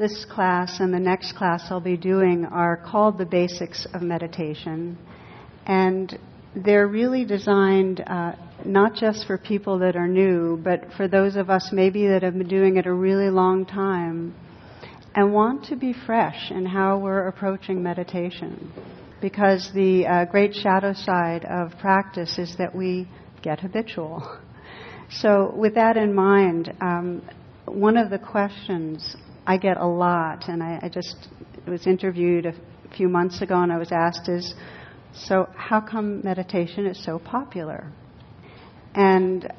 this class and the next class I'll be doing are called the Basics of Meditation. And they're really designed uh, not just for people that are new, but for those of us maybe that have been doing it a really long time and want to be fresh in how we're approaching meditation. Because the uh, great shadow side of practice is that we get habitual. So, with that in mind, um, one of the questions I get a lot, and I, I just was interviewed a few months ago, and I was asked is, so how come meditation is so popular? And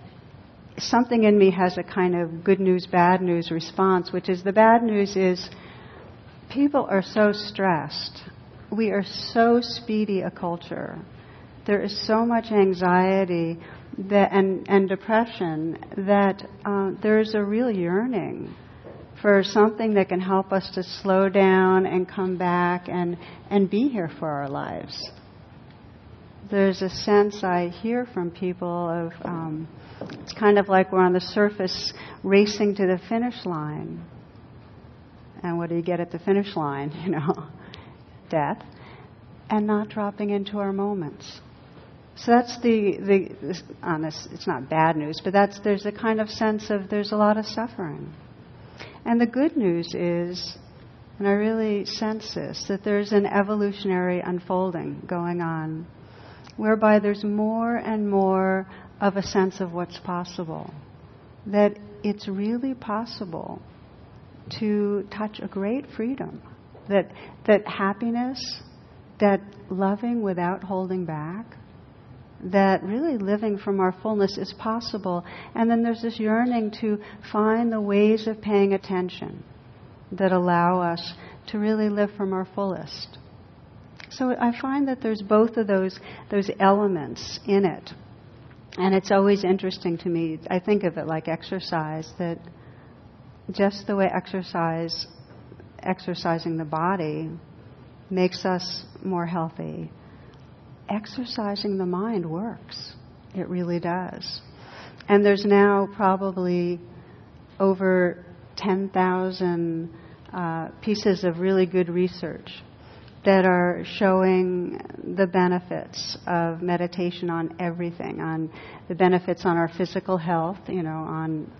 something in me has a kind of good news, bad news response, which is the bad news is people are so stressed. We are so speedy a culture. There is so much anxiety that, and, and depression that uh, there's a real yearning for something that can help us to slow down and come back and, and be here for our lives. There's a sense I hear from people of um, it's kind of like we're on the surface racing to the finish line. And what do you get at the finish line? You know, death. And not dropping into our moments. So that's the, the honest, it's not bad news, but that's, there's a kind of sense of there's a lot of suffering. And the good news is, and I really sense this, that there's an evolutionary unfolding going on whereby there's more and more of a sense of what's possible. That it's really possible to touch a great freedom. That, that happiness, that loving without holding back, that really living from our fullness is possible. And then there's this yearning to find the ways of paying attention that allow us to really live from our fullest. So I find that there's both of those, those elements in it. And it's always interesting to me. I think of it like exercise, that just the way exercise, exercising the body makes us more healthy, exercising the mind works. It really does. And there's now probably over 10,000 uh, pieces of really good research that are showing the benefits of meditation on everything, on the benefits on our physical health, you know, on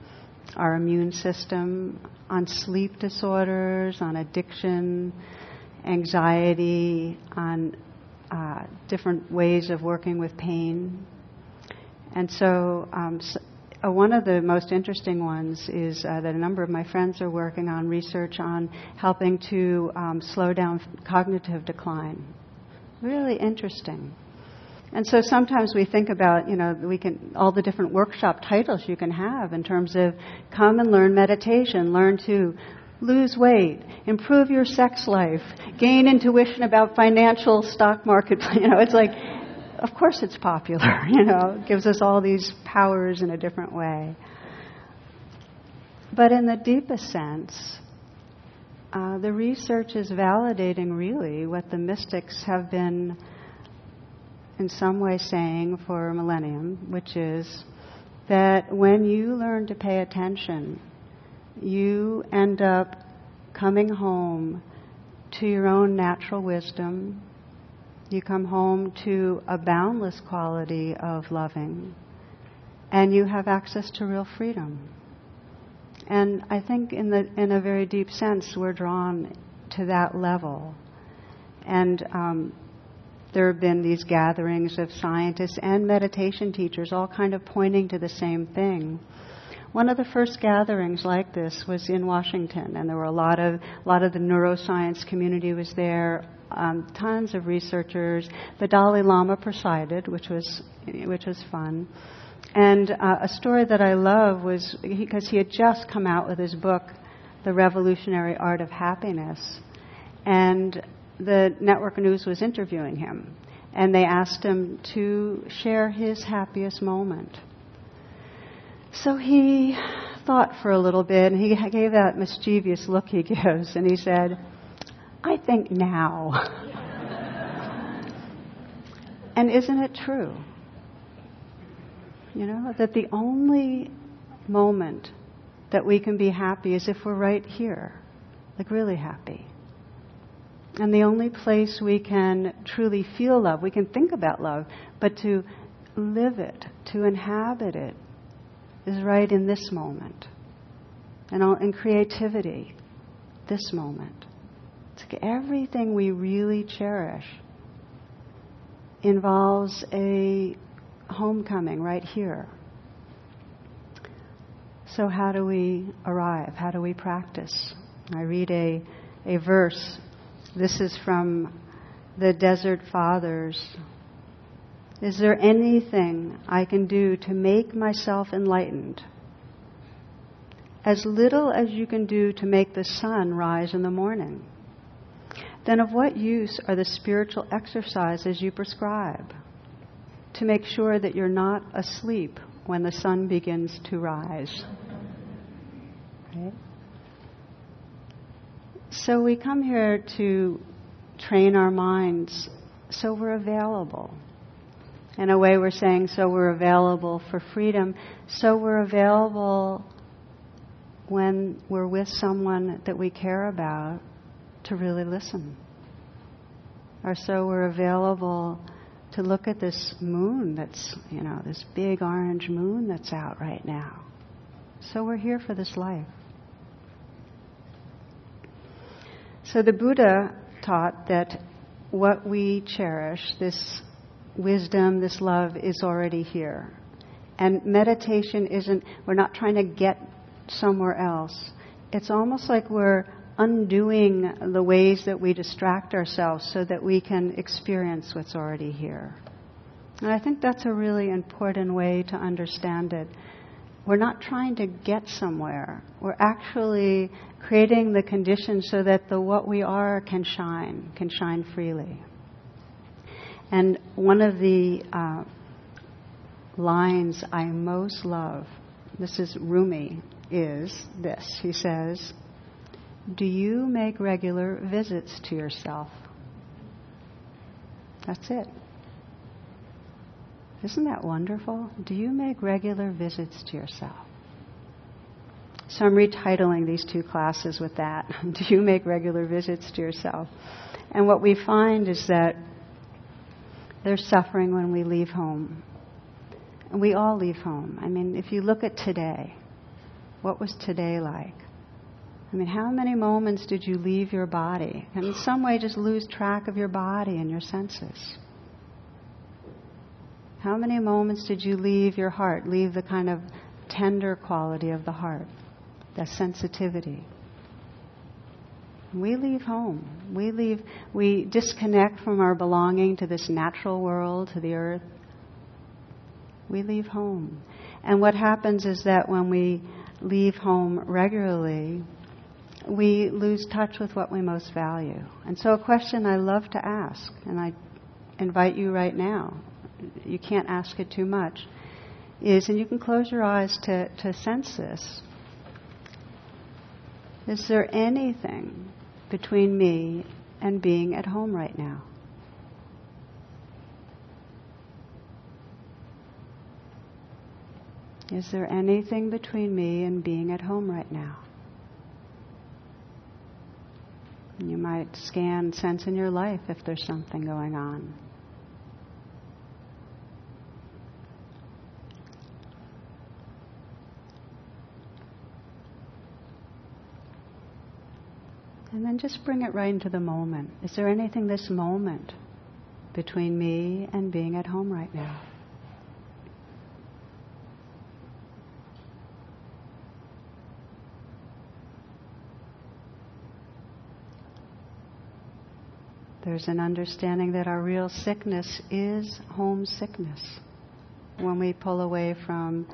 our immune system, on sleep disorders, on addiction, anxiety, on uh, different ways of working with pain. And so, um, so uh, one of the most interesting ones is uh, that a number of my friends are working on research on helping to um, slow down cognitive decline. Really interesting. And so sometimes we think about, you know, we can all the different workshop titles you can have in terms of come and learn meditation, learn to lose weight, improve your sex life, gain intuition about financial stock market. You know, it's like of course it's popular, you know, it gives us all these powers in a different way. But in the deepest sense, uh, the research is validating really what the mystics have been in some way saying for a millennium, which is that when you learn to pay attention, you end up coming home to your own natural wisdom, you come home to a boundless quality of loving, and you have access to real freedom. And I think, in, the, in a very deep sense, we're drawn to that level. And um, there have been these gatherings of scientists and meditation teachers, all kind of pointing to the same thing. One of the first gatherings like this was in Washington, and there were a lot of a lot of the neuroscience community was there um, tons of researchers. The Dalai Lama presided, which was which was fun. And uh, a story that I love was because he, he had just come out with his book, The Revolutionary Art of Happiness, and the network news was interviewing him, and they asked him to share his happiest moment. So he thought for a little bit, and he gave that mischievous look he gives, and he said, I think now. and isn't it true? You know, that the only moment that we can be happy is if we're right here. like really happy. And the only place we can truly feel love, we can think about love, but to live it, to inhabit it, is right in this moment. And all, in creativity, this moment. It's like everything we really cherish involves a homecoming right here. So, how do we arrive? How do we practice? I read a, a verse. This is from the Desert Fathers. Is there anything I can do to make myself enlightened? As little as you can do to make the sun rise in the morning. Then of what use are the spiritual exercises you prescribe? To make sure that you're not asleep when the sun begins to rise. So we come here to train our minds so we're available. In a way, we're saying so we're available for freedom, so we're available when we're with someone that we care about to really listen. Or so we're available to look at this moon that's, you know, this big orange moon that's out right now. So we're here for this life. So the Buddha taught that what we cherish, this wisdom, this love, is already here. And meditation isn't, we're not trying to get somewhere else. It's almost like we're undoing the ways that we distract ourselves so that we can experience what's already here. And I think that's a really important way to understand it. We're not trying to get somewhere. We're actually creating the conditions so that the what we are can shine, can shine freely. And one of the uh, lines I most love, this is Rumi, is this. He says, Do you make regular visits to yourself? That's it. Isn't that wonderful? Do you make regular visits to yourself? So I'm retitling these two classes with that. Do you make regular visits to yourself? And what we find is that there's suffering when we leave home. And we all leave home. I mean, if you look at today, what was today like? I mean, how many moments did you leave your body? And in some way, just lose track of your body and your senses. How many moments did you leave your heart, leave the kind of tender quality of the heart, the sensitivity? We leave home. We leave, we disconnect from our belonging to this natural world, to the earth. We leave home. And what happens is that when we leave home regularly, we lose touch with what we most value. And so, a question I love to ask, and I invite you right now you can't ask it too much, is, and you can close your eyes to, to sense this. Is there anything between me and being at home right now? Is there anything between me and being at home right now? You might scan, sense in your life if there's something going on. And then just bring it right into the moment. Is there anything this moment between me and being at home right now? There's an understanding that our real sickness is homesickness when we pull away from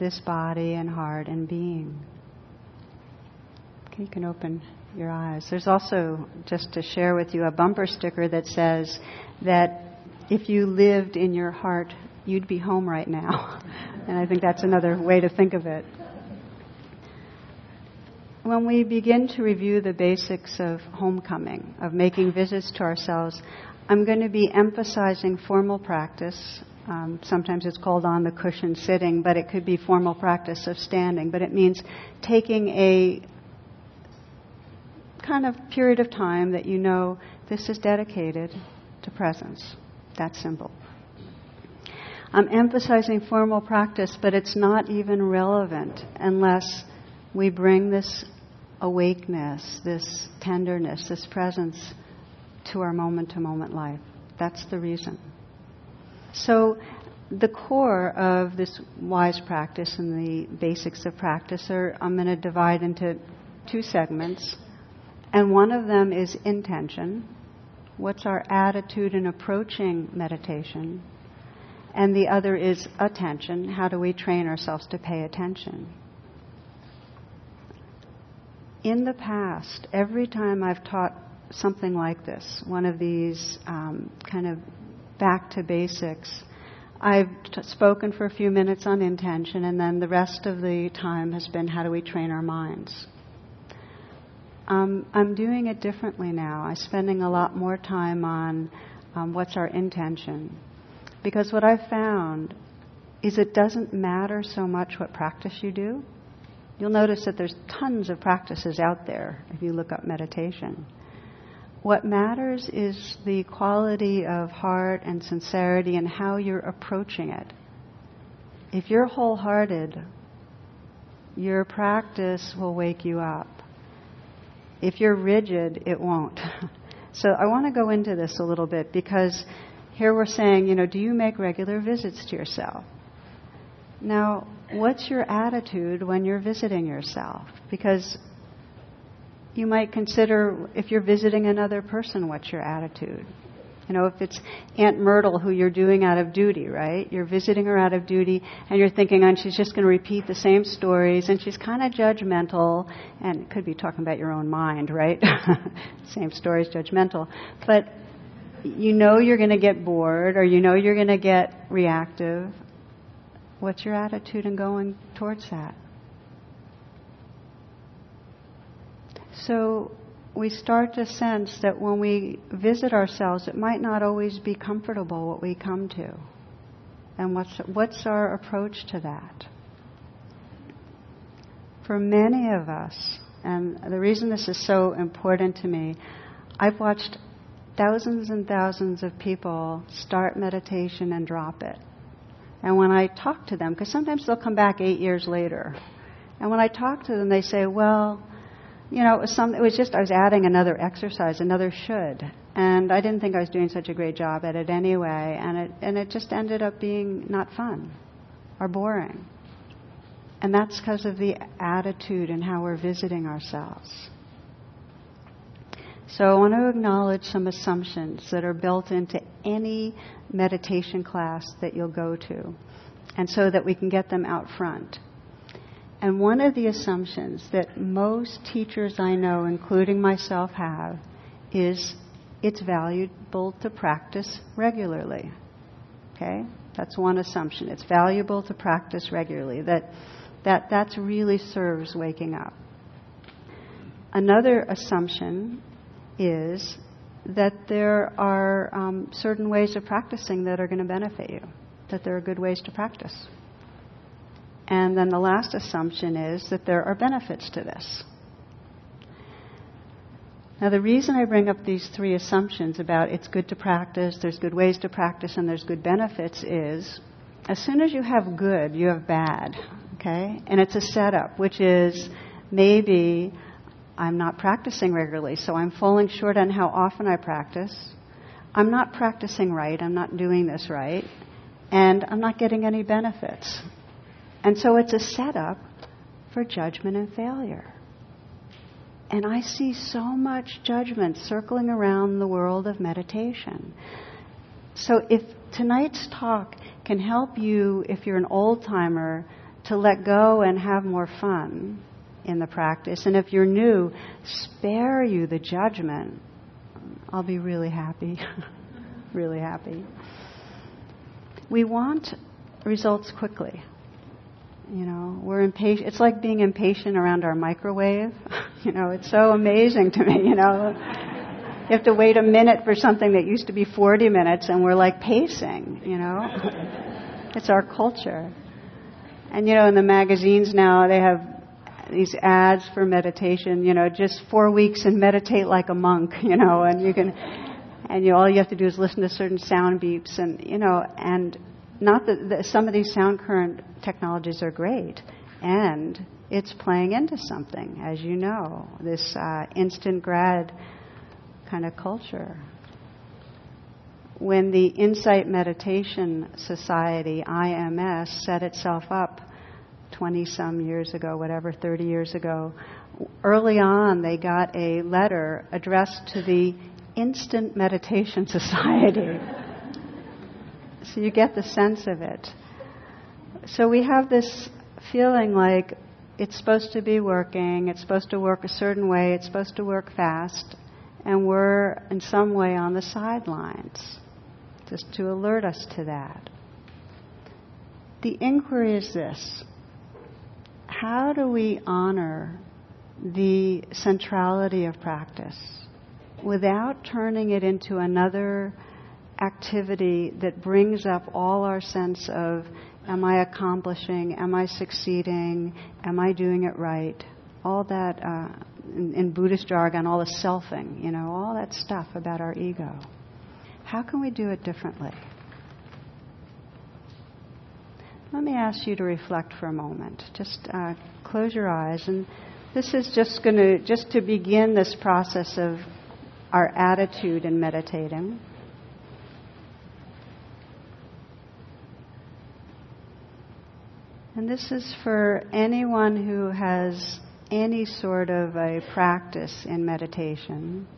this body and heart and being. Okay, you can open your eyes. There's also, just to share with you, a bumper sticker that says that if you lived in your heart, you'd be home right now. and I think that's another way to think of it. When we begin to review the basics of homecoming, of making visits to ourselves, I'm going to be emphasizing formal practice. Um, sometimes it's called on the cushion sitting, but it could be formal practice of standing. But it means taking a kind of period of time that you know this is dedicated to presence. That simple. I'm emphasizing formal practice, but it's not even relevant unless we bring this awakeness, this tenderness, this presence to our moment to moment life. That's the reason. So, the core of this wise practice and the basics of practice are I'm going to divide into two segments. And one of them is intention. What's our attitude in approaching meditation? And the other is attention. How do we train ourselves to pay attention? In the past, every time I've taught something like this, one of these um, kind of back to basics, I've t- spoken for a few minutes on intention, and then the rest of the time has been how do we train our minds. Um, I'm doing it differently now. I'm spending a lot more time on um, what's our intention. Because what I've found is it doesn't matter so much what practice you do. You'll notice that there's tons of practices out there if you look up meditation. What matters is the quality of heart and sincerity and how you're approaching it. If you're wholehearted, your practice will wake you up. If you're rigid, it won't. so I want to go into this a little bit because here we're saying, you know, do you make regular visits to yourself? Now, what's your attitude when you're visiting yourself? Because you might consider if you're visiting another person, what's your attitude? You know, if it's Aunt Myrtle who you're doing out of duty, right? You're visiting her out of duty and you're thinking, oh, she's just going to repeat the same stories and she's kind of judgmental and could be talking about your own mind, right? same stories, judgmental. But you know you're going to get bored or you know you're going to get reactive. What's your attitude in going towards that? So we start to sense that when we visit ourselves, it might not always be comfortable what we come to. And what's, what's our approach to that? For many of us, and the reason this is so important to me, I've watched thousands and thousands of people start meditation and drop it. And when I talk to them, because sometimes they'll come back eight years later, and when I talk to them, they say, well, you know, it was, some, it was just I was adding another exercise, another should, and I didn't think I was doing such a great job at it anyway, and it and it just ended up being not fun or boring, and that's because of the attitude and how we're visiting ourselves. So I want to acknowledge some assumptions that are built into any meditation class that you'll go to, and so that we can get them out front. And one of the assumptions that most teachers I know, including myself, have is it's valuable to practice regularly. Okay? That's one assumption. It's valuable to practice regularly. That that that's really serves waking up. Another assumption is that there are um, certain ways of practicing that are going to benefit you. That there are good ways to practice. And then the last assumption is that there are benefits to this. Now, the reason I bring up these three assumptions about it's good to practice, there's good ways to practice, and there's good benefits is as soon as you have good, you have bad. Okay? And it's a setup, which is maybe I'm not practicing regularly, so I'm falling short on how often I practice. I'm not practicing right, I'm not doing this right, and I'm not getting any benefits. And so it's a setup for judgment and failure. And I see so much judgment circling around the world of meditation. So if tonight's talk can help you, if you're an old timer, to let go and have more fun in the practice, and if you're new, spare you the judgment, I'll be really happy. really happy. We want results quickly. You know, we're impatient. It's like being impatient around our microwave. you know, it's so amazing to me. You know, you have to wait a minute for something that used to be 40 minutes, and we're like pacing. You know, it's our culture. And you know, in the magazines now, they have these ads for meditation, you know, just four weeks and meditate like a monk, you know, and you can, and you all you have to do is listen to certain sound beeps, and you know, and not that, some of these sound current technologies are great, and it's playing into something, as you know, this uh, instant grad kind of culture. When the Insight Meditation Society, IMS, set itself up 20 some years ago, whatever, 30 years ago, early on they got a letter addressed to the Instant Meditation Society. so you get the sense of it. So we have this feeling like it's supposed to be working, it's supposed to work a certain way, it's supposed to work fast, and we're in some way on the sidelines, just to alert us to that. The inquiry is this how do we honor the centrality of practice without turning it into another activity that brings up all our sense of am I accomplishing, am I succeeding, am I doing it right? All that, uh, in, in Buddhist jargon, all the selfing, you know, all that stuff about our ego. How can we do it differently? Let me ask you to reflect for a moment. Just uh, close your eyes, and this is just going to just to begin this process of our attitude in meditating. And this is for anyone who has any sort of a practice in meditation.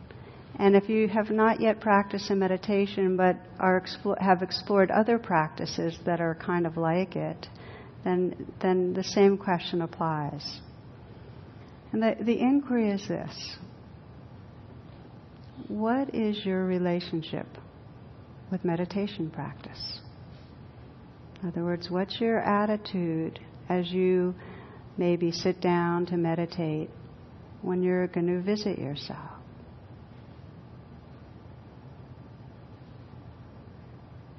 And if you have not yet practiced in meditation but are have explored other practices that are kind of like it, then, then the same question applies. And the, the inquiry is this What is your relationship with meditation practice? In other words, what's your attitude as you maybe sit down to meditate when you're going to visit yourself?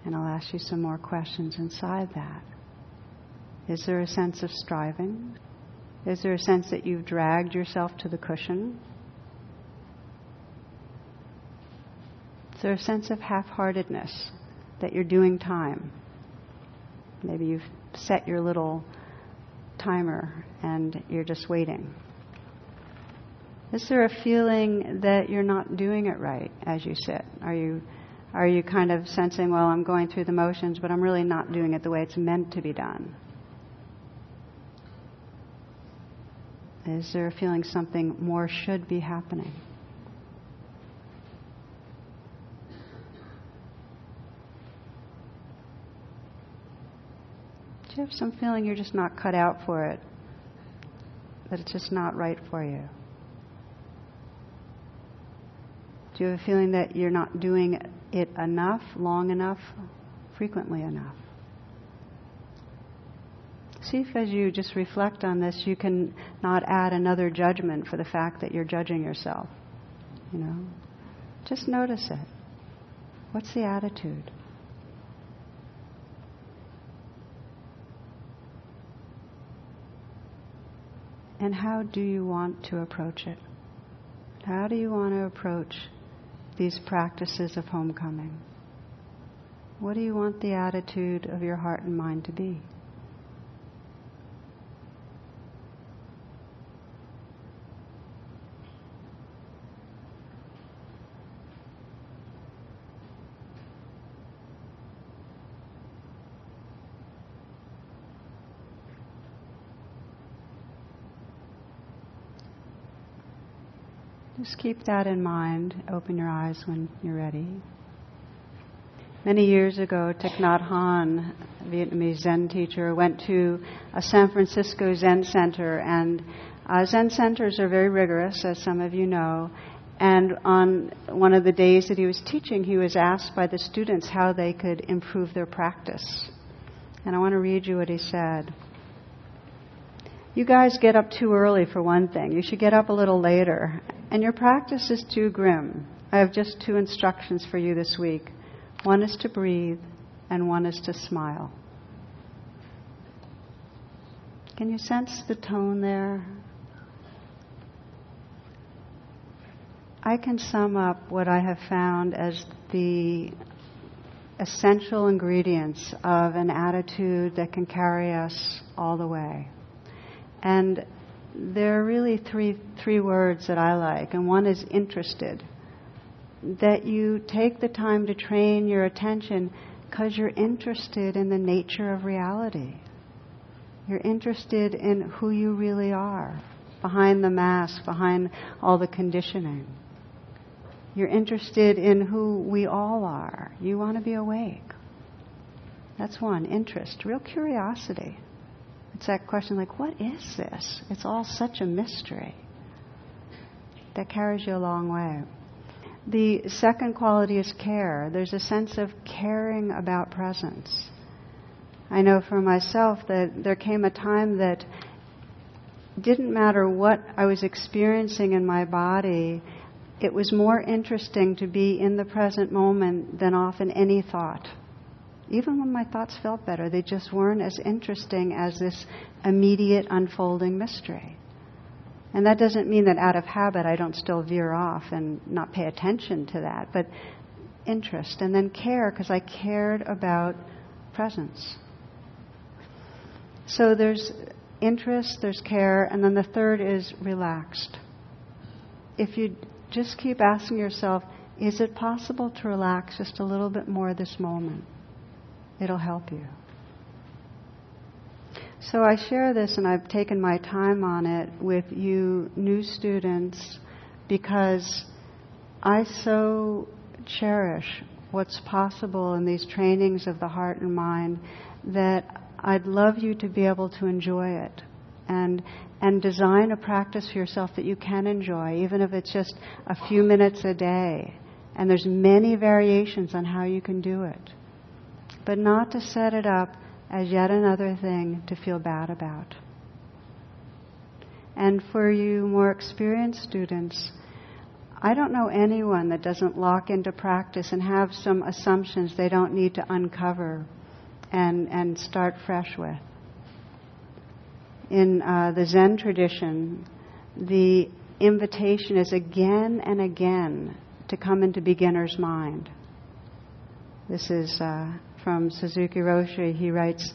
And I'll ask you some more questions inside that. Is there a sense of striving? Is there a sense that you've dragged yourself to the cushion? Is there a sense of half heartedness that you're doing time? Maybe you've set your little timer and you're just waiting. Is there a feeling that you're not doing it right as you sit? Are you are you kind of sensing, well, I'm going through the motions, but I'm really not doing it the way it's meant to be done? Is there a feeling something more should be happening? You have some feeling you're just not cut out for it? That it's just not right for you? Do you have a feeling that you're not doing it enough, long enough, frequently enough? See if as you just reflect on this, you can not add another judgment for the fact that you're judging yourself. You know? Just notice it. What's the attitude? And how do you want to approach it? How do you want to approach these practices of homecoming? What do you want the attitude of your heart and mind to be? Just keep that in mind. Open your eyes when you're ready. Many years ago, Thich Nhat Hanh, a Vietnamese Zen teacher, went to a San Francisco Zen center, and uh, Zen centers are very rigorous, as some of you know. And on one of the days that he was teaching, he was asked by the students how they could improve their practice. And I want to read you what he said. You guys get up too early for one thing. You should get up a little later and your practice is too grim, I have just two instructions for you this week. One is to breathe, and one is to smile. Can you sense the tone there? I can sum up what I have found as the essential ingredients of an attitude that can carry us all the way. And there are really three, three words that I like, and one is interested. That you take the time to train your attention because you're interested in the nature of reality. You're interested in who you really are, behind the mask, behind all the conditioning. You're interested in who we all are. You want to be awake. That's one, interest, real curiosity. It's that question like, what is this? It's all such a mystery. That carries you a long way. The second quality is care. There's a sense of caring about presence. I know for myself that there came a time that didn't matter what I was experiencing in my body, it was more interesting to be in the present moment than often any thought. Even when my thoughts felt better, they just weren't as interesting as this immediate unfolding mystery. And that doesn't mean that out of habit I don't still veer off and not pay attention to that, but interest and then care because I cared about presence. So there's interest, there's care, and then the third is relaxed. If you just keep asking yourself, is it possible to relax just a little bit more this moment? It'll help you. So I share this and I've taken my time on it with you new students because I so cherish what's possible in these trainings of the heart and mind that I'd love you to be able to enjoy it and and design a practice for yourself that you can enjoy, even if it's just a few minutes a day. And there's many variations on how you can do it. But not to set it up as yet another thing to feel bad about. And for you more experienced students, I don't know anyone that doesn't lock into practice and have some assumptions they don't need to uncover and, and start fresh with in uh, the Zen tradition, the invitation is again and again to come into beginner's mind. This is uh, from Suzuki Roshi. He writes,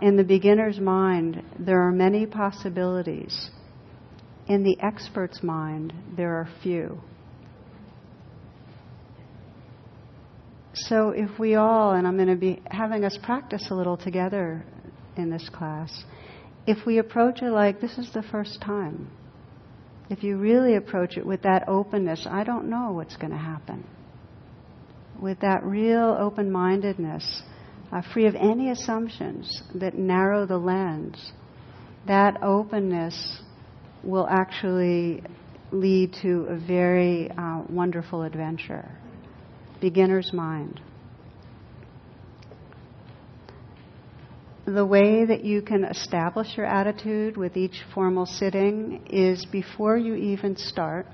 In the beginner's mind, there are many possibilities. In the expert's mind, there are few. So, if we all, and I'm going to be having us practice a little together in this class, if we approach it like this is the first time, if you really approach it with that openness, I don't know what's going to happen. With that real open mindedness, uh, free of any assumptions that narrow the lens, that openness will actually lead to a very uh, wonderful adventure. Beginner's mind. the way that you can establish your attitude with each formal sitting is before you even start,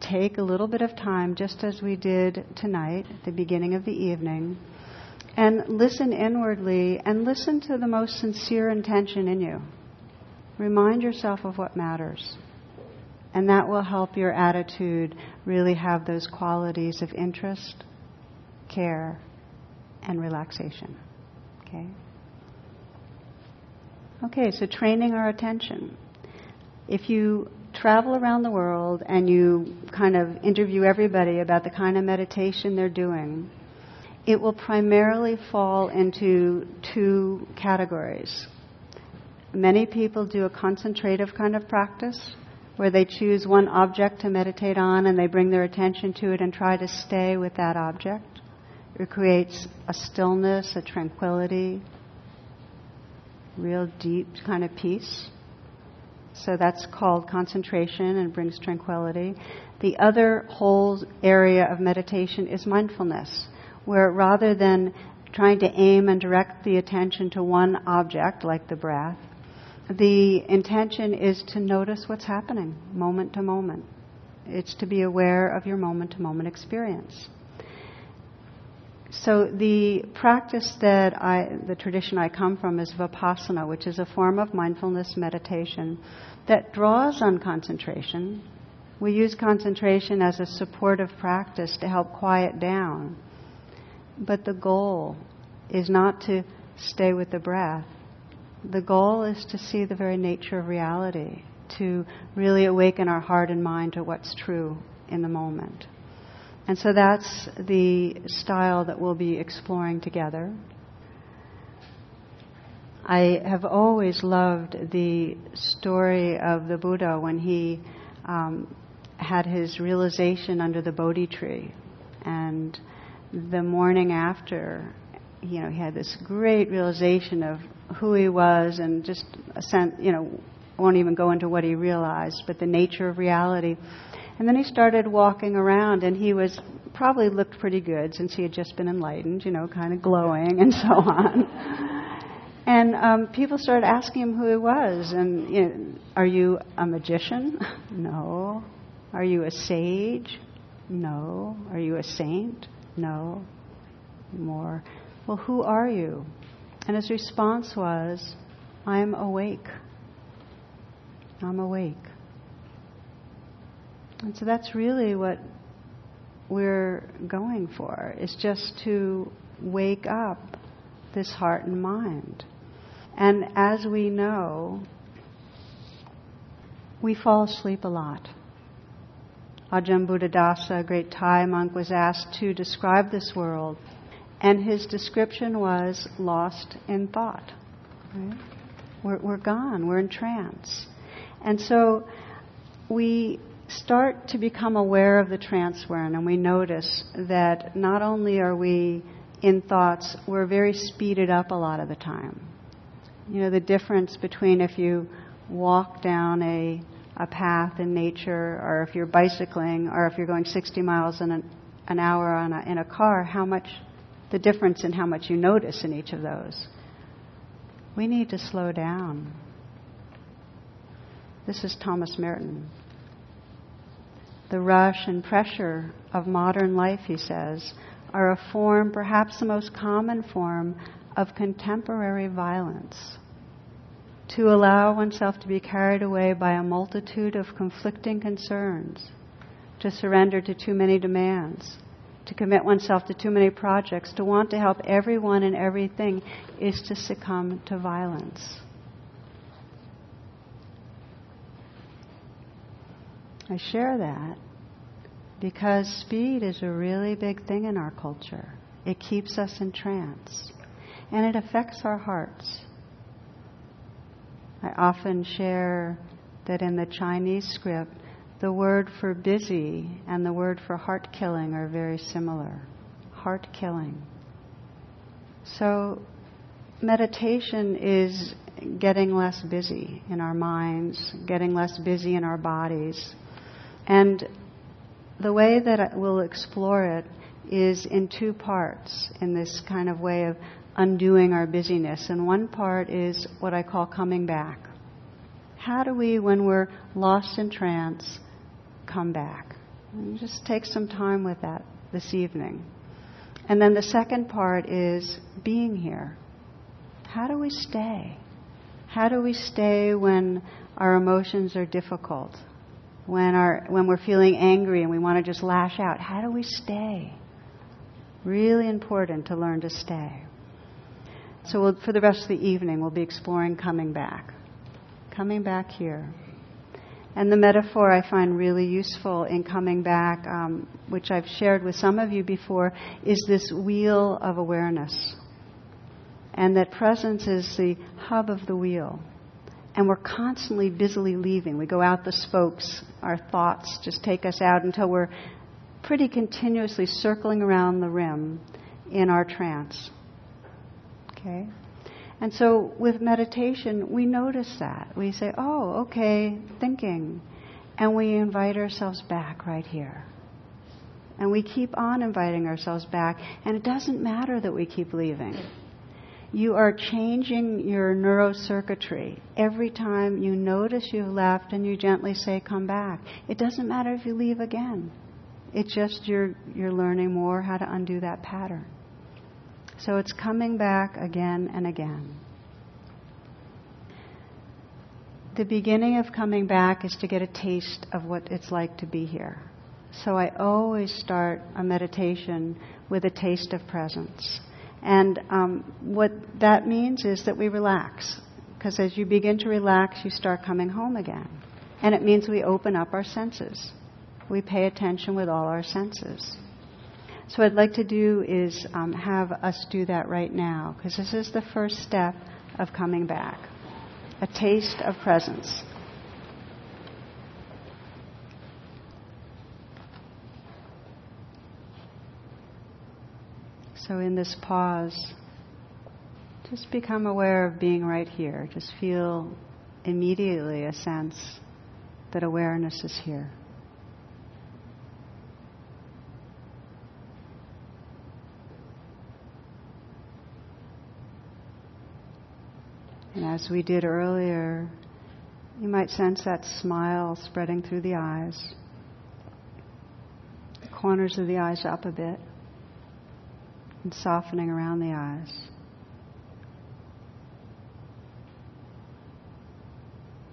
take a little bit of time, just as we did tonight at the beginning of the evening, and listen inwardly and listen to the most sincere intention in you. Remind yourself of what matters. And that will help your attitude really have those qualities of interest, care, and relaxation. Okay? Okay, so training our attention. If you travel around the world and you kind of interview everybody about the kind of meditation they're doing, it will primarily fall into two categories. Many people do a concentrative kind of practice where they choose one object to meditate on and they bring their attention to it and try to stay with that object. It creates a stillness, a tranquility, real deep kind of peace. So that's called concentration and brings tranquility. The other whole area of meditation is mindfulness, where rather than trying to aim and direct the attention to one object, like the breath, the intention is to notice what's happening moment to moment. It's to be aware of your moment to moment experience. So the practice that I, the tradition I come from is vipassana, which is a form of mindfulness meditation that draws on concentration, We use concentration as a supportive practice to help quiet down. But the goal is not to stay with the breath. The goal is to see the very nature of reality, to really awaken our heart and mind to what's true in the moment. And so that's the style that we'll be exploring together. I have always loved the story of the Buddha when he um, had his realization under the Bodhi tree. And the morning after, you know, he had this great realization of who he was and just a sense, you know, won't even go into what he realized, but the nature of reality. And then he started walking around, and he was probably looked pretty good since he had just been enlightened, you know, kind of glowing and so on. and um, people started asking him who he was. And you know, are you a magician? no. Are you a sage? No. Are you a saint? No. More. Well, who are you? And his response was, I'm awake. I'm awake. And so that's really what we're going for, is just to wake up this heart and mind. And as we know, we fall asleep a lot. Ajahn Buddhadasa, a great Thai monk, was asked to describe this world, and his description was lost in thought. Right? We're, we're gone, we're in trance. And so we start to become aware of the in, and we notice that not only are we in thoughts, we're very speeded up a lot of the time. You know, the difference between if you walk down a a path in nature, or if you're bicycling, or if you're going 60 miles in an, an hour on a, in a car, how much, the difference in how much you notice in each of those. We need to slow down. This is Thomas Merton. The rush and pressure of modern life, he says, are a form, perhaps the most common form, of contemporary violence to allow oneself to be carried away by a multitude of conflicting concerns, to surrender to too many demands, to commit oneself to too many projects, to want to help everyone and everything is to succumb to violence. I share that because speed is a really big thing in our culture. It keeps us in trance and it affects our hearts. I often share that in the Chinese script, the word for busy and the word for heart killing are very similar. Heart killing. So, meditation is getting less busy in our minds, getting less busy in our bodies. And the way that we'll explore it is in two parts in this kind of way of undoing our busyness. And one part is what I call coming back. How do we, when we're lost in trance, come back? And just take some time with that this evening. And then the second part is being here. How do we stay? How do we stay when our emotions are difficult? When, our, when we're feeling angry and we want to just lash out? How do we stay? Really important to learn to stay. So we'll, for the rest of the evening, we'll be exploring coming back. Coming back here. And the metaphor I find really useful in coming back, um, which I've shared with some of you before, is this wheel of awareness. And that presence is the hub of the wheel. And we're constantly busily leaving. We go out the spokes, our thoughts just take us out until we're pretty continuously circling around the rim in our trance. Okay? And so with meditation, we notice that. We say, oh, okay, thinking. And we invite ourselves back right here. And we keep on inviting ourselves back. And it doesn't matter that we keep leaving. You are changing your neurocircuitry every time you notice you've left and you gently say, come back. It doesn't matter if you leave again. It's just you're, you're learning more how to undo that pattern. So it's coming back again and again. the beginning of coming back is to get a taste of what it's like to be here. So I always start a meditation with a taste of presence. And um, what that means is that we relax. Because as you begin to relax, you start coming home again. And it means we open up our senses. We pay attention with all our senses. So, what I'd like to do is um, have us do that right now, because this is the first step of coming back a taste of presence. So, in this pause, just become aware of being right here. Just feel immediately a sense that awareness is here. And as we did earlier, you might sense that smile spreading through the eyes, the corners of the eyes up a bit, and softening around the eyes.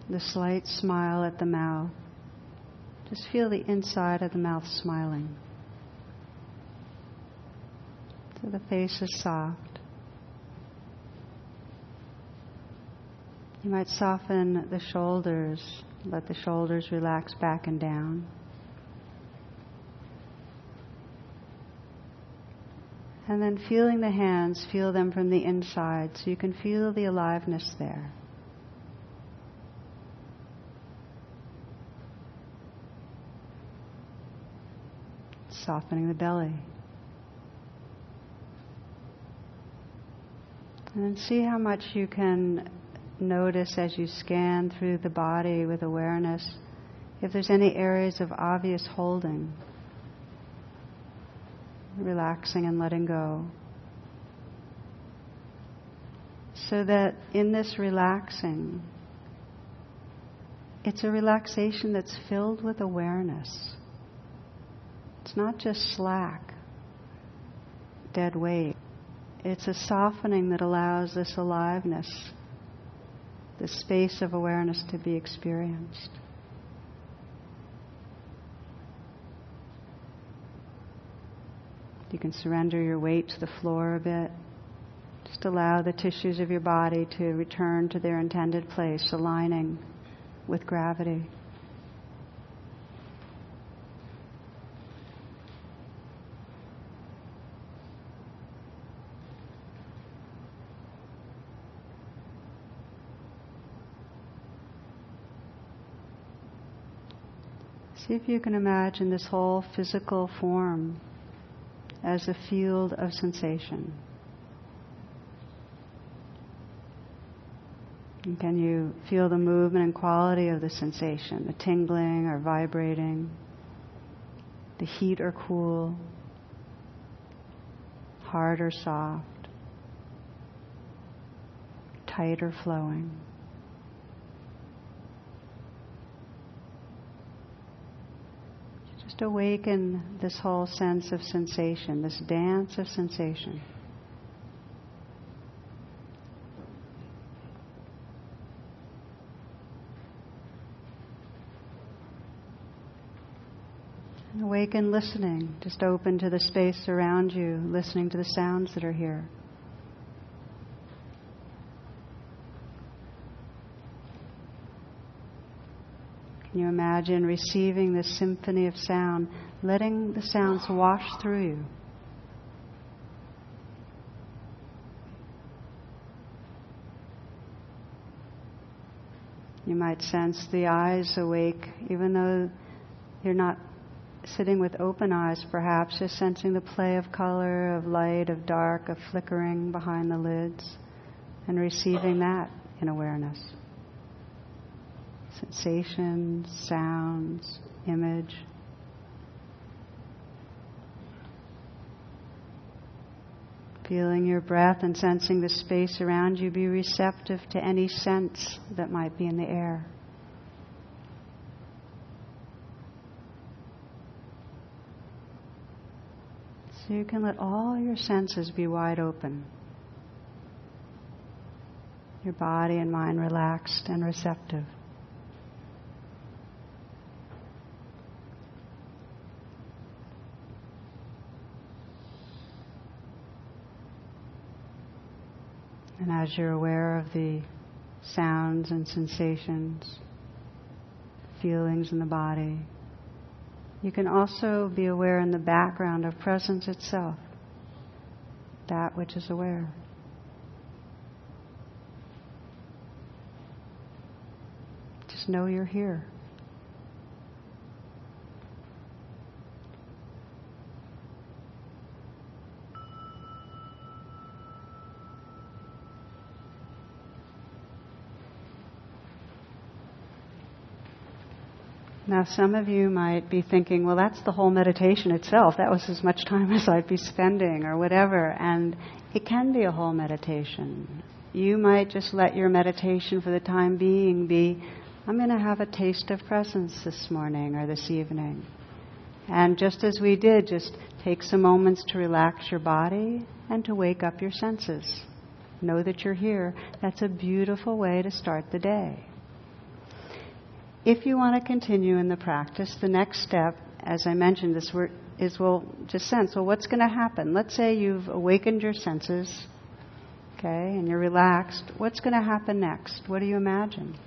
The slight smile at the mouth. Just feel the inside of the mouth smiling. So the face is soft. You might soften the shoulders, let the shoulders relax back and down. And then feeling the hands, feel them from the inside so you can feel the aliveness there. Softening the belly. And then see how much you can notice as you scan through the body with awareness if there's any areas of obvious holding, relaxing and letting go. So that in this relaxing, it's a relaxation that's filled with awareness. It's not just slack, dead weight. It's a softening that allows this aliveness this space of awareness to be experienced. You can surrender your weight to the floor a bit. Just allow the tissues of your body to return to their intended place, aligning with gravity. See if you can imagine this whole physical form as a field of sensation. And can you feel the movement and quality of the sensation, the tingling or vibrating, the heat or cool, hard or soft, tight or flowing? Just awaken this whole sense of sensation, this dance of sensation. awaken listening, just open to the space around you, listening to the sounds that are here. Can you imagine receiving this symphony of sound, letting the sounds wash through you? You might sense the eyes awake, even though you're not sitting with open eyes, perhaps, just sensing the play of color, of light, of dark, of flickering behind the lids, and receiving that in awareness sensations, sounds, image. Feeling your breath and sensing the space around you, be receptive to any sense that might be in the air. So you can let all your senses be wide open. Your body and mind relaxed and receptive. And as you're aware of the sounds and sensations, feelings in the body, you can also be aware in the background of presence itself, that which is aware. Just know you're here. Now, some of you might be thinking, well, that's the whole meditation itself. That was as much time as I'd be spending, or whatever. And it can be a whole meditation. You might just let your meditation for the time being be I'm going to have a taste of presence this morning or this evening. And just as we did, just take some moments to relax your body and to wake up your senses. Know that you're here. That's a beautiful way to start the day. If you want to continue in the practice, the next step, as I mentioned, this is we'll just sense, well, what's going to happen? Let's say you've awakened your senses, okay, and you're relaxed. What's going to happen next? What do you imagine?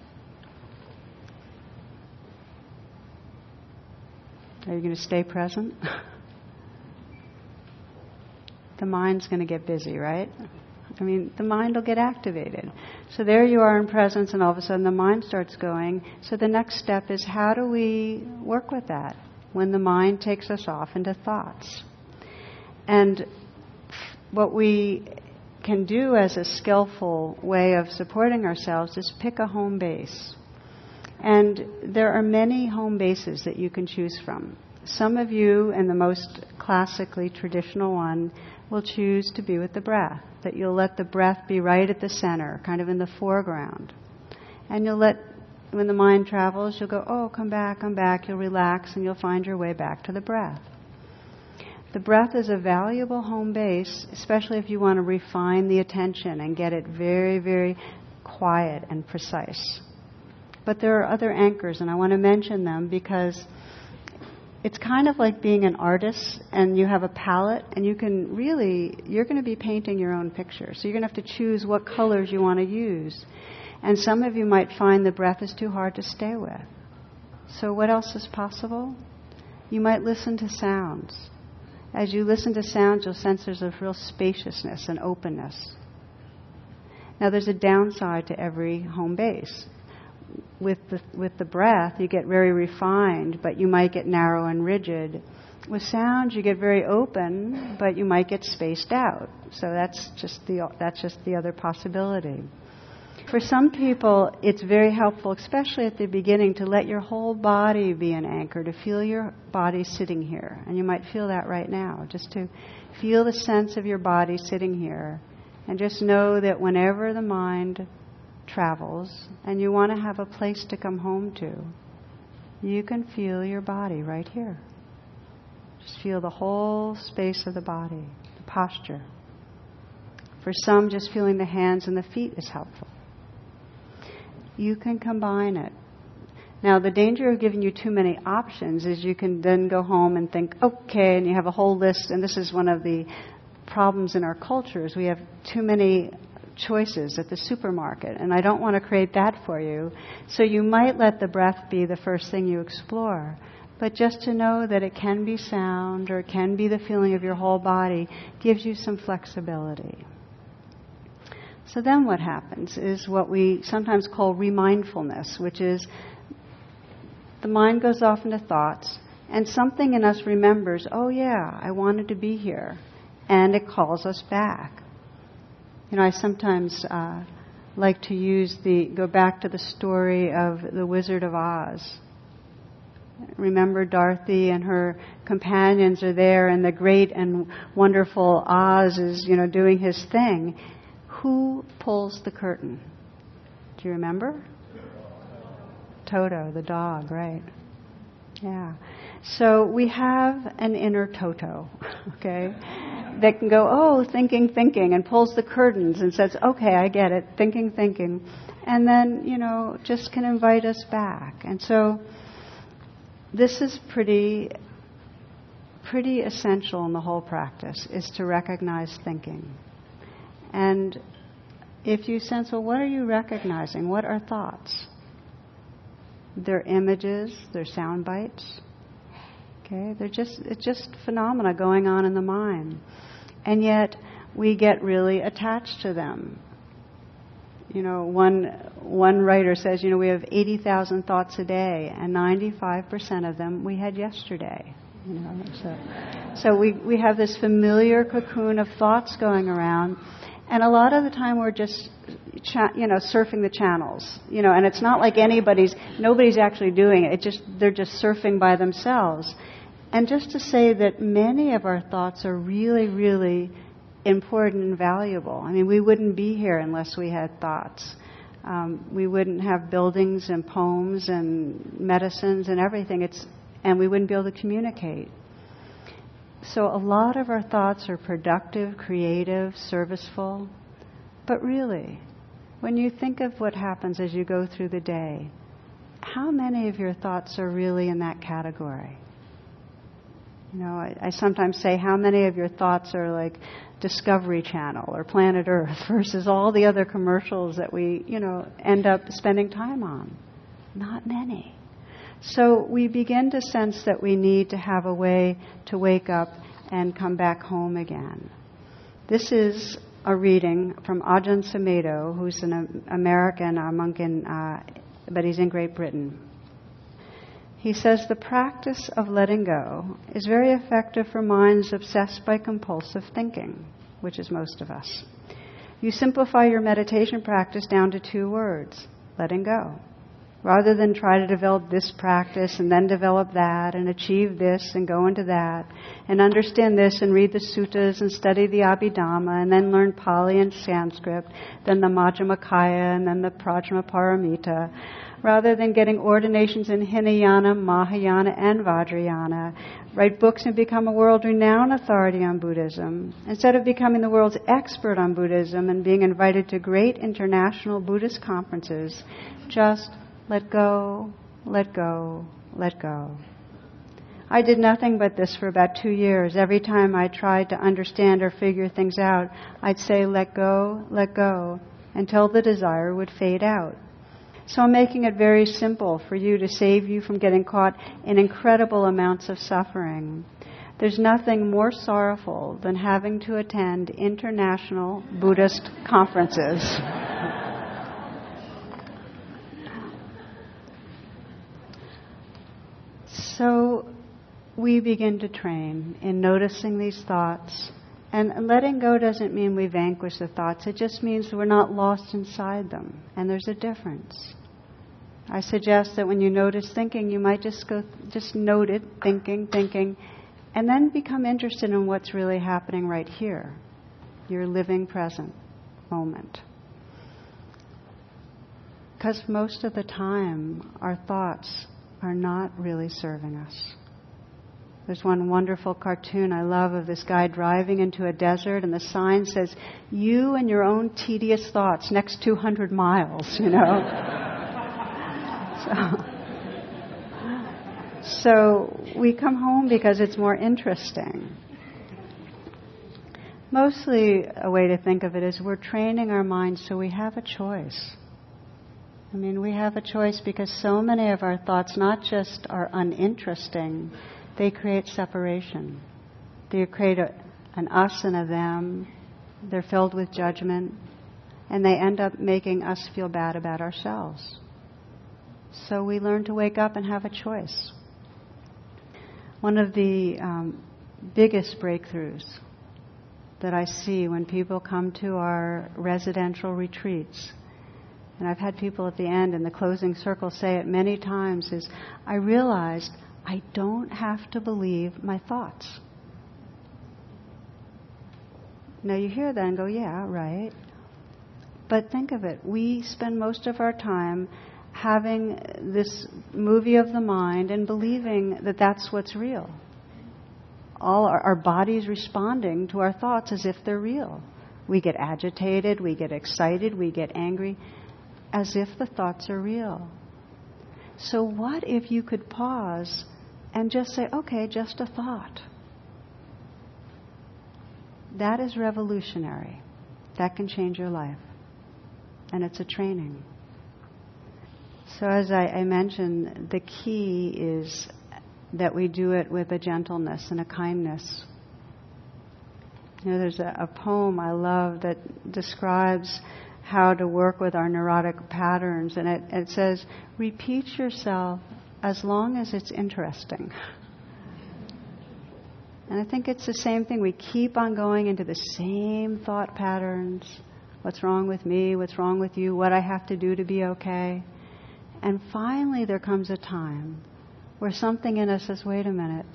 Are you going to stay present? the mind's going to get busy, right? I mean, the mind will get activated. So there you are in presence, and all of a sudden the mind starts going. So the next step is how do we work with that when the mind takes us off into thoughts? And what we can do as a skillful way of supporting ourselves is pick a home base. And there are many home bases that you can choose from. Some of you, and the most classically traditional one, will choose to be with the breath, that you'll let the breath be right at the center, kind of in the foreground. And you'll let, when the mind travels, you'll go, oh, come back, come back. You'll relax and you'll find your way back to the breath. The breath is a valuable home base, especially if you want to refine the attention and get it very, very quiet and precise. But there are other anchors, and I want to mention them because it's kind of like being an artist and you have a palette and you can really you're going to be painting your own picture. So you're going to have to choose what colors you want to use. And some of you might find the breath is too hard to stay with. So what else is possible? You might listen to sounds. As you listen to sounds you'll sense there's a real spaciousness and openness. Now there's a downside to every home base with the, with the breath, you get very refined, but you might get narrow and rigid. With sound, you get very open, but you might get spaced out. So that's just the, that's just the other possibility. For some people, it's very helpful, especially at the beginning, to let your whole body be an anchor, to feel your body sitting here. And you might feel that right now, just to feel the sense of your body sitting here. And just know that whenever the mind travels and you want to have a place to come home to, you can feel your body right here. Just feel the whole space of the body, the posture. For some, just feeling the hands and the feet is helpful. You can combine it. Now, the danger of giving you too many options is you can then go home and think, okay, and you have a whole list, and this is one of the problems in our cultures. We have too many choices at the supermarket, and I don't want to create that for you. So you might let the breath be the first thing you explore. But just to know that it can be sound or it can be the feeling of your whole body gives you some flexibility. So then what happens is what we sometimes call remindfulness, which is the mind goes off into thoughts, and something in us remembers, oh yeah, I wanted to be here. And it calls us back. You know, I sometimes uh, like to use the, go back to the story of the Wizard of Oz. Remember Dorothy and her companions are there and the great and wonderful Oz is, you know, doing his thing. Who pulls the curtain? Do you remember? Toto, the dog, right. Yeah. So we have an inner Toto, okay? That can go, oh, thinking, thinking, and pulls the curtains and says, okay, I get it, thinking, thinking. And then, you know, just can invite us back. And so this is pretty, pretty essential in the whole practice, is to recognize thinking. And if you sense, well, what are you recognizing? What are thoughts? They're images, they're sound bites. Okay, they're just it's just phenomena going on in the mind. And yet we get really attached to them. You know, one one writer says, you know, we have 80,000 thoughts a day and 95% of them we had yesterday. You know, so so we we have this familiar cocoon of thoughts going around and a lot of the time we're just cha- you know surfing the channels you know and it's not like anybody's nobody's actually doing it it just they're just surfing by themselves and just to say that many of our thoughts are really really important and valuable i mean we wouldn't be here unless we had thoughts um, we wouldn't have buildings and poems and medicines and everything it's and we wouldn't be able to communicate so a lot of our thoughts are productive, creative, serviceful. But really, when you think of what happens as you go through the day, how many of your thoughts are really in that category? You know, I, I, sometimes say, how many of your thoughts are like Discovery Channel or Planet Earth versus all the other commercials that we, you know, end up spending time on? Not many. So we begin to sense that we need to have a way to wake up and come back home again. This is a reading from Ajahn Sumedho, who's an American, a monk in, uh, but he's in Great Britain. He says the practice of letting go is very effective for minds obsessed by compulsive thinking, which is most of us. You simplify your meditation practice down to two words letting go rather than try to develop this practice and then develop that and achieve this and go into that and understand this and read the suttas and study the Abhidhamma and then learn Pali and Sanskrit, then the Majjhima Nikaya and then the Prajnaparamita, rather than getting ordinations in Hinayana, Mahayana, and Vajrayana, write books and become a world-renowned authority on Buddhism, instead of becoming the world's expert on Buddhism and being invited to great international Buddhist conferences, just let go, let go, let go. I did nothing but this for about two years. Every time I tried to understand or figure things out, I'd say, let go, let go, until the desire would fade out. So I'm making it very simple for you to save you from getting caught in incredible amounts of suffering. There's nothing more sorrowful than having to attend international Buddhist conferences. So we begin to train in noticing these thoughts. And letting go doesn't mean we vanquish the thoughts, it just means we're not lost inside them. And there's a difference. I suggest that when you notice thinking, you might just go, just note it, thinking, thinking, and then become interested in what's really happening right here, your living present moment. Because most of the time, our thoughts are not really serving us. There's one wonderful cartoon I love of this guy driving into a desert, and the sign says, You and your own tedious thoughts, next 200 miles, you know? so, so we come home because it's more interesting. Mostly, a way to think of it is we're training our minds so we have a choice. I mean, we have a choice because so many of our thoughts not just are uninteresting, they create separation. They create a, an us and a them. They're filled with judgment. And they end up making us feel bad about ourselves. So we learn to wake up and have a choice. One of the um, biggest breakthroughs that I see when people come to our residential retreats and I've had people at the end in the closing circle say it many times, is I realized I don't have to believe my thoughts. Now you hear that and go, yeah, right. But think of it. We spend most of our time having this movie of the mind and believing that that's what's real. All our, our bodies responding to our thoughts as if they're real. We get agitated, we get excited, we get angry as if the thoughts are real. So, what if you could pause and just say, okay, just a thought? That is revolutionary. That can change your life. and it's a training. So, as I, I mentioned, the key is that we do it with a gentleness and a kindness. You know, there's a, a poem I love that describes how to work with our neurotic patterns, and it, it says, repeat yourself as long as it's interesting. And I think it's the same thing. We keep on going into the same thought patterns. What's wrong with me? What's wrong with you? What I have to do to be okay? And finally, there comes a time where something in us says, wait a minute,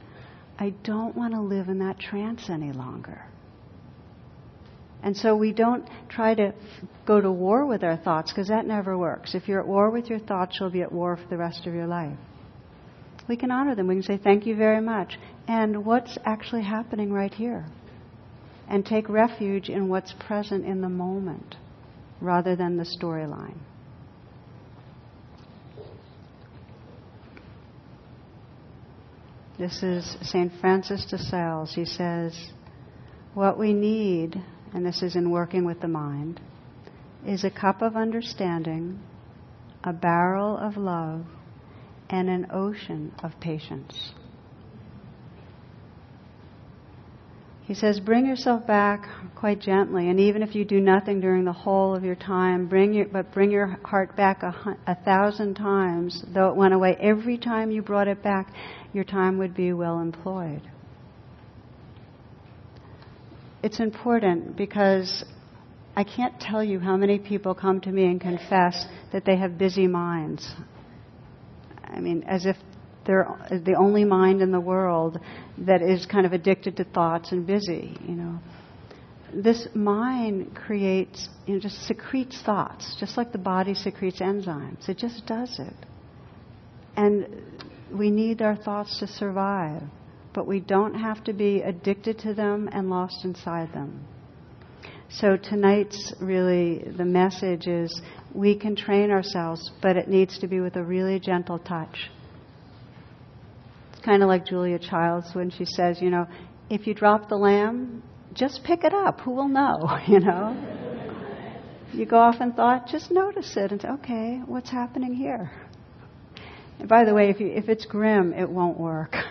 I don't want to live in that trance any longer. And so we don't try to go to war with our thoughts because that never works. If you're at war with your thoughts, you'll be at war for the rest of your life. We can honor them. We can say, Thank you very much. And what's actually happening right here? And take refuge in what's present in the moment rather than the storyline. This is St. Francis de Sales. He says, What we need, and this is in working with the mind, is a cup of understanding, a barrel of love, and an ocean of patience. He says, bring yourself back quite gently, and even if you do nothing during the whole of your time, bring your, but bring your heart back a, a thousand times, though it went away. Every time you brought it back, your time would be well employed. It's important because I can't tell you how many people come to me and confess that they have busy minds. I mean, as if they're the only mind in the world that is kind of addicted to thoughts and busy, you know. This mind creates, you know, just secretes thoughts, just like the body secretes enzymes. It just does it. And we need our thoughts to survive, but we don't have to be addicted to them and lost inside them. So tonight's really the message is we can train ourselves, but it needs to be with a really gentle touch kind of like Julia Childs when she says, you know, if you drop the lamb, just pick it up. Who will know, you know? You go off in thought, just notice it and say, okay, what's happening here? And by the way, if, you, if it's grim, it won't work.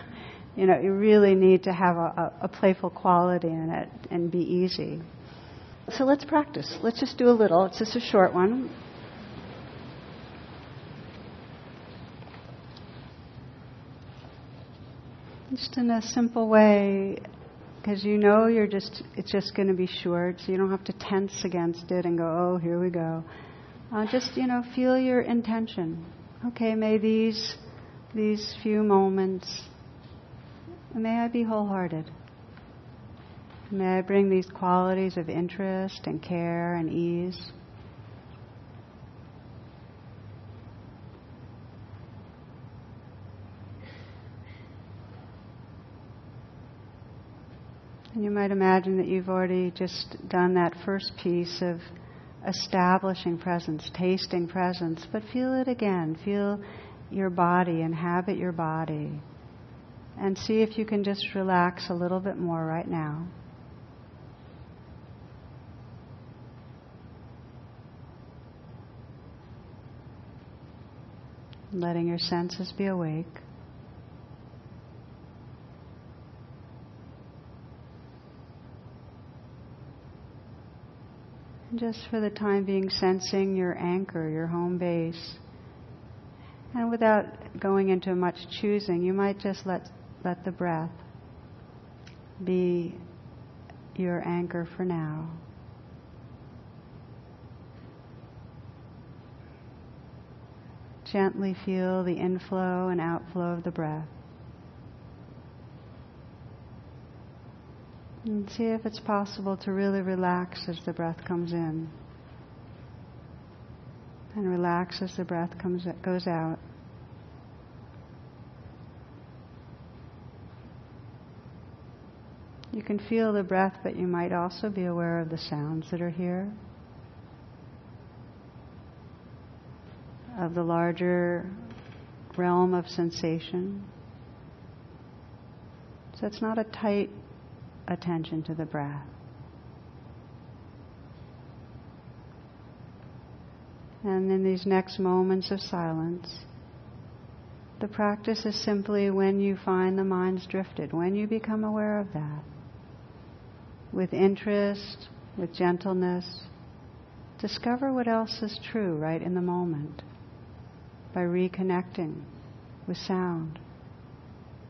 You know, you really need to have a, a, a playful quality in it and be easy. So let's practice. Let's just do a little. It's just a short one. Just in a simple way, because you know you're just, it's just going to be short, so you don't have to tense against it and go, oh, here we go. Uh, just, you know, feel your intention. Okay, may these, these few moments, may I be wholehearted. May I bring these qualities of interest and care and ease. And you might imagine that you've already just done that first piece of establishing presence, tasting presence, but feel it again. Feel your body, inhabit your body, and see if you can just relax a little bit more right now. Letting your senses be awake. Just for the time being sensing your anchor, your home base. And without going into much choosing, you might just let, let the breath be your anchor for now. Gently feel the inflow and outflow of the breath. And see if it's possible to really relax as the breath comes in. And relax as the breath comes goes out. You can feel the breath, but you might also be aware of the sounds that are here. Of the larger realm of sensation. So it's not a tight attention to the breath. And in these next moments of silence, the practice is simply when you find the mind's drifted, when you become aware of that, with interest, with gentleness, discover what else is true right in the moment by reconnecting with sound,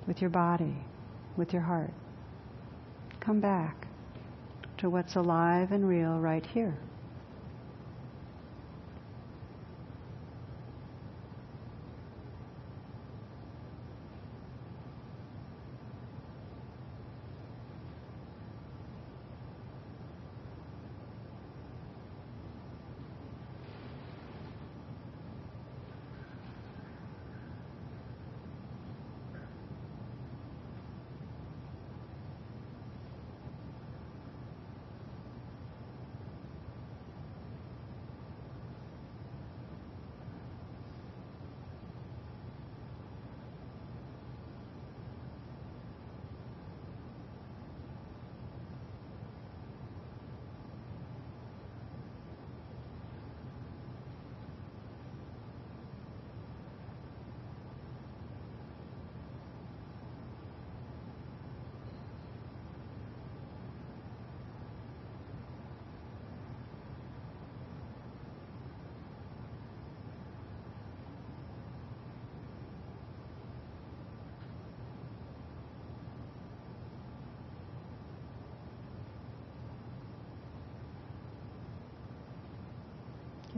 with your body, with your heart. Come back to what's alive and real right here.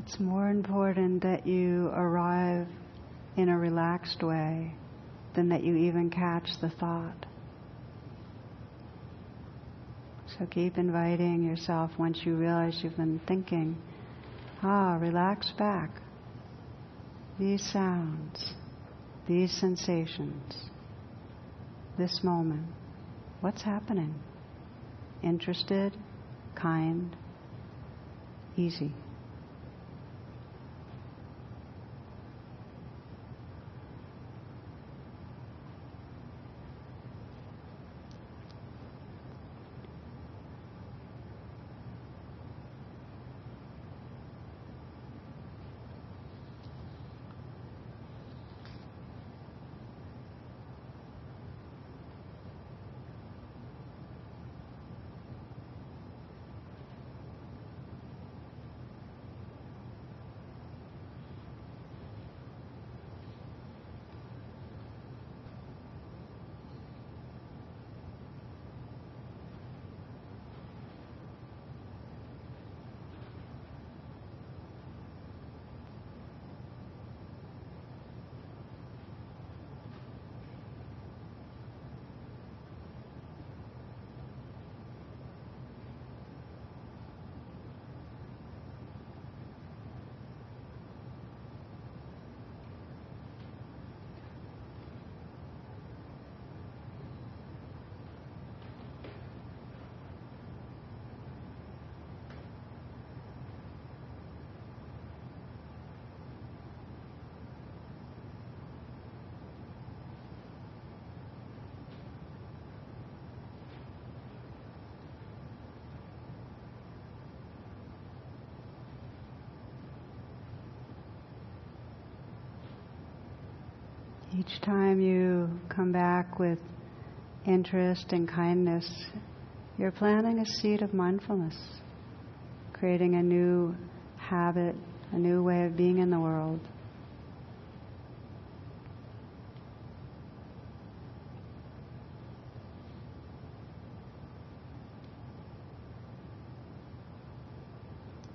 It's more important that you arrive in a relaxed way than that you even catch the thought. So keep inviting yourself once you realize you've been thinking, ah, relax back. These sounds, these sensations, this moment, what's happening? Interested, kind, easy. Each time you come back with interest and kindness, you're planting a seed of mindfulness, creating a new habit, a new way of being in the world.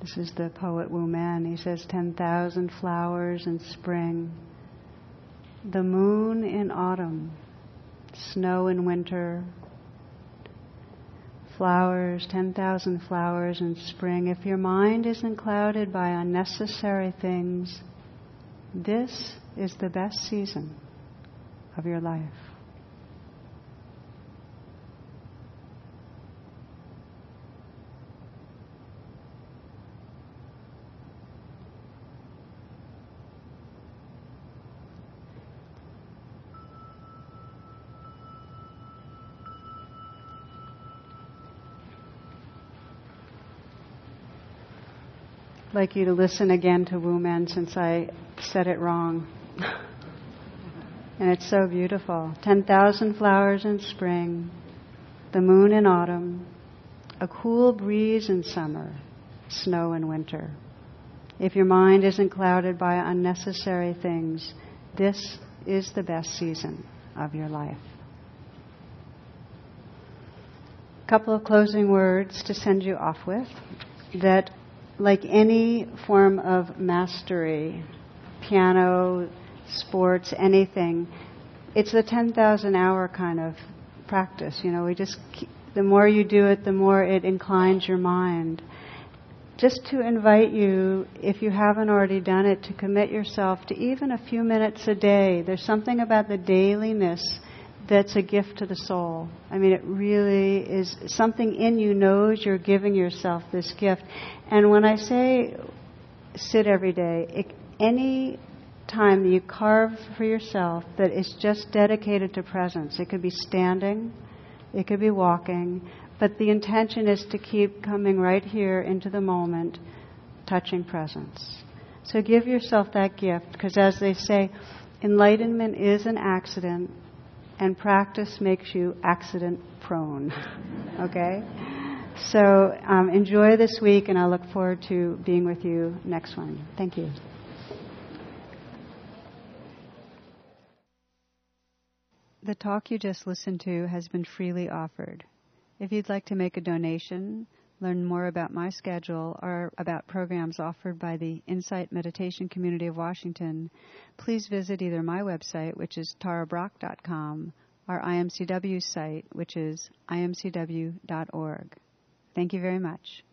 This is the poet Wu Men. He says, 10,000 flowers in spring the moon in autumn, snow in winter, flowers, 10,000 flowers in spring. If your mind isn't clouded by unnecessary things, this is the best season of your life. Like you to listen again to Wu Men since I said it wrong. and it's so beautiful. 10,000 flowers in spring, the moon in autumn, a cool breeze in summer, snow in winter. If your mind isn't clouded by unnecessary things, this is the best season of your life. A couple of closing words to send you off with that like any form of mastery, piano, sports, anything, it's a 10,000 hour kind of practice. You know, we just, keep, the more you do it, the more it inclines your mind. Just to invite you, if you haven't already done it, to commit yourself to even a few minutes a day. There's something about the dailiness that's a gift to the soul. I mean, it really is something in you knows you're giving yourself this gift. And when I say sit every day, it, any time you carve for yourself that is just dedicated to presence, it could be standing, it could be walking, but the intention is to keep coming right here into the moment, touching presence. So give yourself that gift, because as they say, enlightenment is an accident and practice makes you accident prone. okay? So um, enjoy this week, and I look forward to being with you next one. Thank you. The talk you just listened to has been freely offered. If you'd like to make a donation, learn more about my schedule or about programs offered by the Insight Meditation Community of Washington, please visit either my website, which is tarabrach.com, or IMCW site, which is imcw.org. Thank you very much.